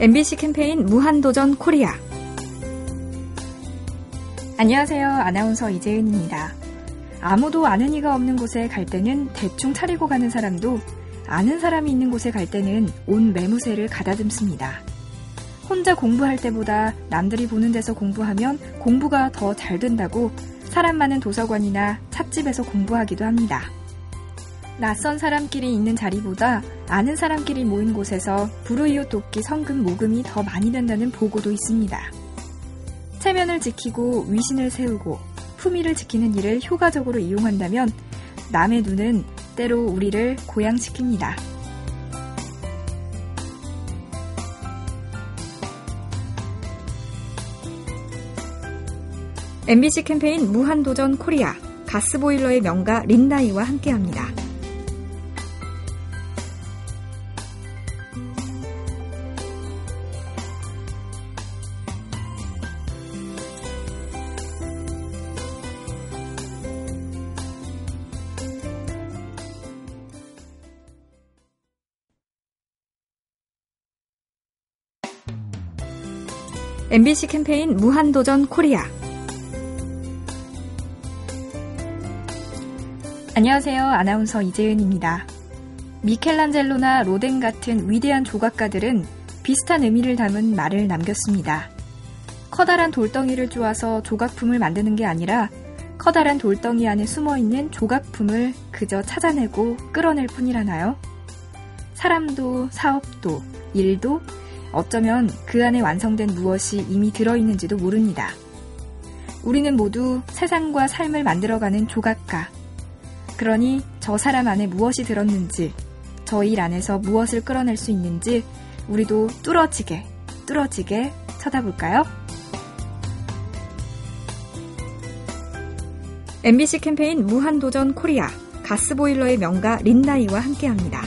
MBC 캠페인 무한도전 코리아. 안녕하세요. 아나운서 이재은입니다. 아무도 아는 이가 없는 곳에 갈 때는 대충 차리고 가는 사람도 아는 사람이 있는 곳에 갈 때는 온 매무새를 가다듬습니다. 혼자 공부할 때보다 남들이 보는 데서 공부하면 공부가 더 잘 된다고 사람 많은 도서관이나 찻집에서 공부하기도 합니다. 낯선 사람끼리 있는 자리보다 아는 사람끼리 모인 곳에서 불우이웃 돕기 성금 모금이 더 많이 된다는 보고도 있습니다. 체면을 지키고 위신을 세우고 품위를 지키는 일을 효과적으로 이용한다면 남의 눈은 때로 우리를 고양시킵니다. MBC 캠페인 무한도전 코리아 가스보일러의 명가 린나이와 함께합니다. MBC 캠페인 무한도전 코리아. 안녕하세요. 아나운서 이재은입니다. 미켈란젤로나 로덴 같은 위대한 조각가들은 비슷한 의미를 담은 말을 남겼습니다. 커다란 돌덩이를 쪼아서 조각품을 만드는 게 아니라 커다란 돌덩이 안에 숨어 있는 조각품을 그저 찾아내고 끌어낼 뿐이라나요? 사람도 사업도 일도 어쩌면 그 안에 완성된 무엇이 이미 들어있는지도 모릅니다. 우리는 모두 세상과 삶을 만들어가는 조각가. 그러니 저 사람 안에 무엇이 들었는지, 저 일 안에서 무엇을 끌어낼 수 있는지 우리도 뚫어지게, 뚫어지게 쳐다볼까요? MBC 캠페인 무한도전 코리아 가스보일러의 명가 린나이와 함께합니다.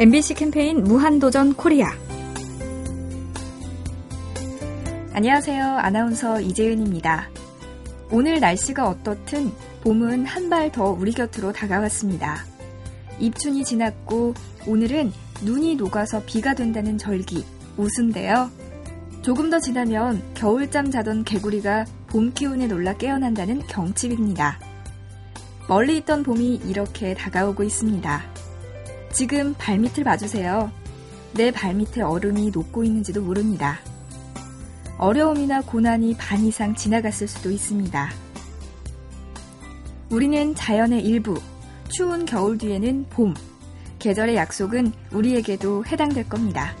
MBC 캠페인 무한도전 코리아. 안녕하세요. 아나운서 이재은입니다. 오늘 날씨가 어떻든 봄은 한 발 더 우리 곁으로 다가왔습니다. 입춘이 지났고 오늘은 눈이 녹아서 비가 된다는 절기, 우순데요. 조금 더 지나면 겨울잠 자던 개구리가 봄 기운에 놀라 깨어난다는 경칩입니다. 멀리 있던 봄이 이렇게 다가오고 있습니다. 지금 발밑을 봐주세요. 내 발밑에 얼음이 녹고 있는지도 모릅니다. 어려움이나 고난이 반 이상 지나갔을 수도 있습니다. 우리는 자연의 일부, 추운 겨울 뒤에는 봄, 계절의 약속은 우리에게도 해당될 겁니다.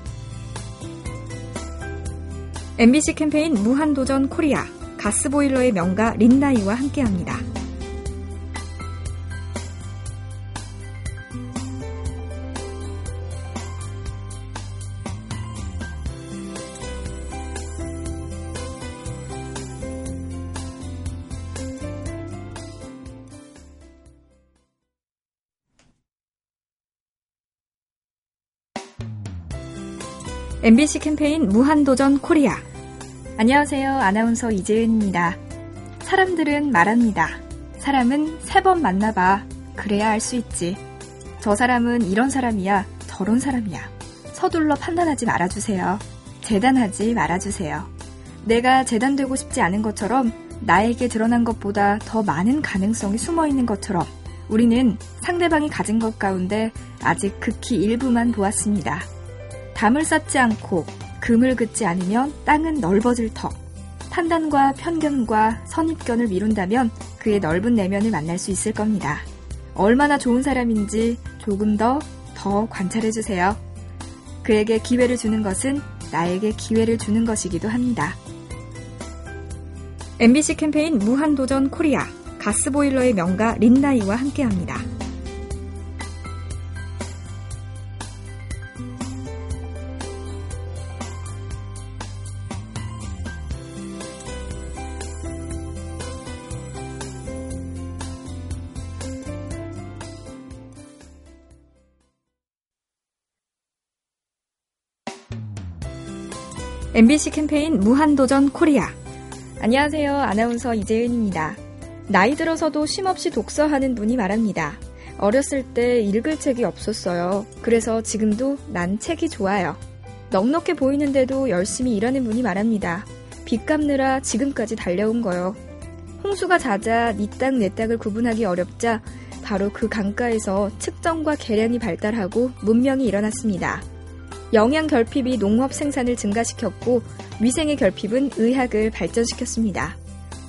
MBC 캠페인 무한도전 코리아, 가스보일러의 명가 린나이와 함께합니다. MBC 캠페인 무한도전 코리아. 안녕하세요. 아나운서 이재은입니다. 사람들은 말합니다. 사람은 세 번 만나봐. 그래야 알 수 있지. 저 사람은 이런 사람이야. 저런 사람이야. 서둘러 판단하지 말아주세요. 재단하지 말아주세요. 내가 재단되고 싶지 않은 것처럼 나에게 드러난 것보다 더 많은 가능성이 숨어 있는 것처럼 우리는 상대방이 가진 것 가운데 아직 극히 일부만 보았습니다. 담을 쌓지 않고 금을 긋지 않으면 땅은 넓어질 터. 판단과 편견과 선입견을 미룬다면 그의 넓은 내면을 만날 수 있을 겁니다. 얼마나 좋은 사람인지 조금 더, 더 관찰해주세요. 그에게 기회를 주는 것은 나에게 기회를 주는 것이기도 합니다. MBC 캠페인 무한도전 코리아 가스보일러의 명가 린나이와 함께합니다. MBC 캠페인 무한도전 코리아. 안녕하세요. 아나운서 이재은입니다. 나이 들어서도 쉼없이 독서하는 분이 말합니다. 어렸을 때 읽을 책이 없었어요. 그래서 지금도 난 책이 좋아요. 넉넉해 보이는데도 열심히 일하는 분이 말합니다. 빚 갚느라 지금까지 달려온 거요. 홍수가 잦아 니 땅 내 땅을 구분하기 어렵자 바로 그 강가에서 측정과 계량이 발달하고 문명이 일어났습니다. 영양 결핍이 농업 생산을 증가시켰고 위생의 결핍은 의학을 발전시켰습니다.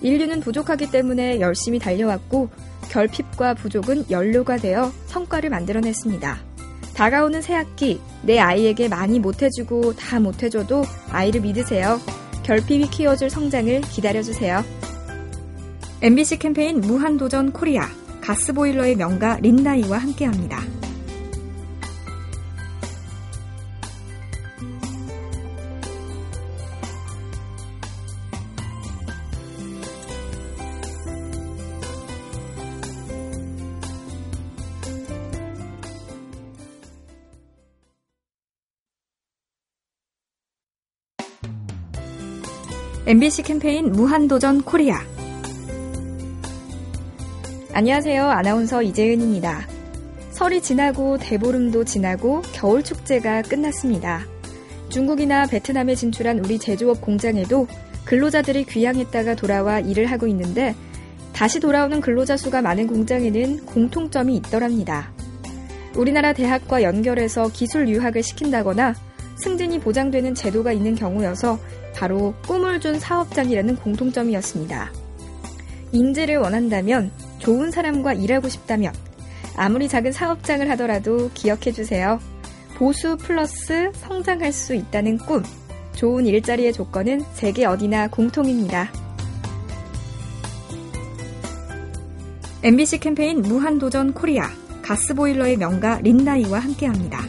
인류는 부족하기 때문에 열심히 달려왔고 결핍과 부족은 연료가 되어 성과를 만들어냈습니다. 다가오는 새 학기 내 아이에게 많이 못해주고 다 못해줘도 아이를 믿으세요. 결핍이 키워줄 성장을 기다려주세요. MBC 캠페인 무한도전 코리아 가스보일러의 명가 린나이와 함께합니다. MBC 캠페인 무한도전 코리아. 안녕하세요. 아나운서 이재은입니다. 설이 지나고 대보름도 지나고 겨울 축제가 끝났습니다. 중국이나 베트남에 진출한 우리 제조업 공장에도 근로자들이 귀향했다가 돌아와 일을 하고 있는데 다시 돌아오는 근로자 수가 많은 공장에는 공통점이 있더랍니다. 우리나라 대학과 연결해서 기술 유학을 시킨다거나 승진이 보장되는 제도가 있는 경우여서 바로 꿈을 준 사업장이라는 공통점이었습니다. 인재를 원한다면, 좋은 사람과 일하고 싶다면, 아무리 작은 사업장을 하더라도 기억해 주세요. 보수 플러스 성장할 수 있다는 꿈. 좋은 일자리의 조건은 세계 어디나 공통입니다. MBC 캠페인 무한도전 코리아 가스보일러의 명가 린나이와 함께합니다.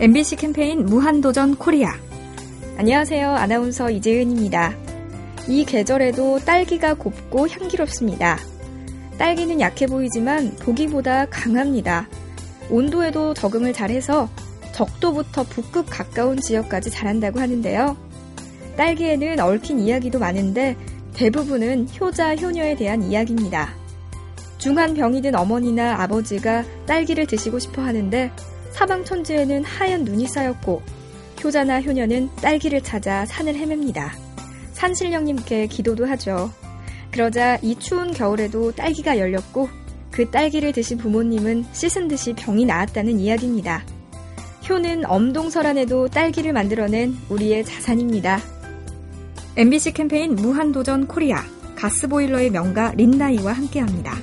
MBC 캠페인 무한도전 코리아. 안녕하세요. 아나운서 이재은입니다. 이 계절에도 딸기가 곱고 향기롭습니다. 딸기는 약해 보이지만 보기보다 강합니다. 온도에도 적응을 잘해서 적도부터 북극 가까운 지역까지 자란다고 하는데요. 딸기에는 얽힌 이야기도 많은데 대부분은 효자, 효녀에 대한 이야기입니다. 중한 병이 든 어머니나 아버지가 딸기를 드시고 싶어 하는데 사방 천지에는 하얀 눈이 쌓였고 효자나 효녀는 딸기를 찾아 산을 헤맵니다. 산신령님께 기도도 하죠. 그러자 이 추운 겨울에도 딸기가 열렸고 그 딸기를 드신 부모님은 씻은 듯이 병이 나았다는 이야기입니다. 효는 엄동설안에도 딸기를 만들어낸 우리의 자산입니다. MBC 캠페인 무한도전 코리아 가스보일러의 명가 린나이와 함께합니다.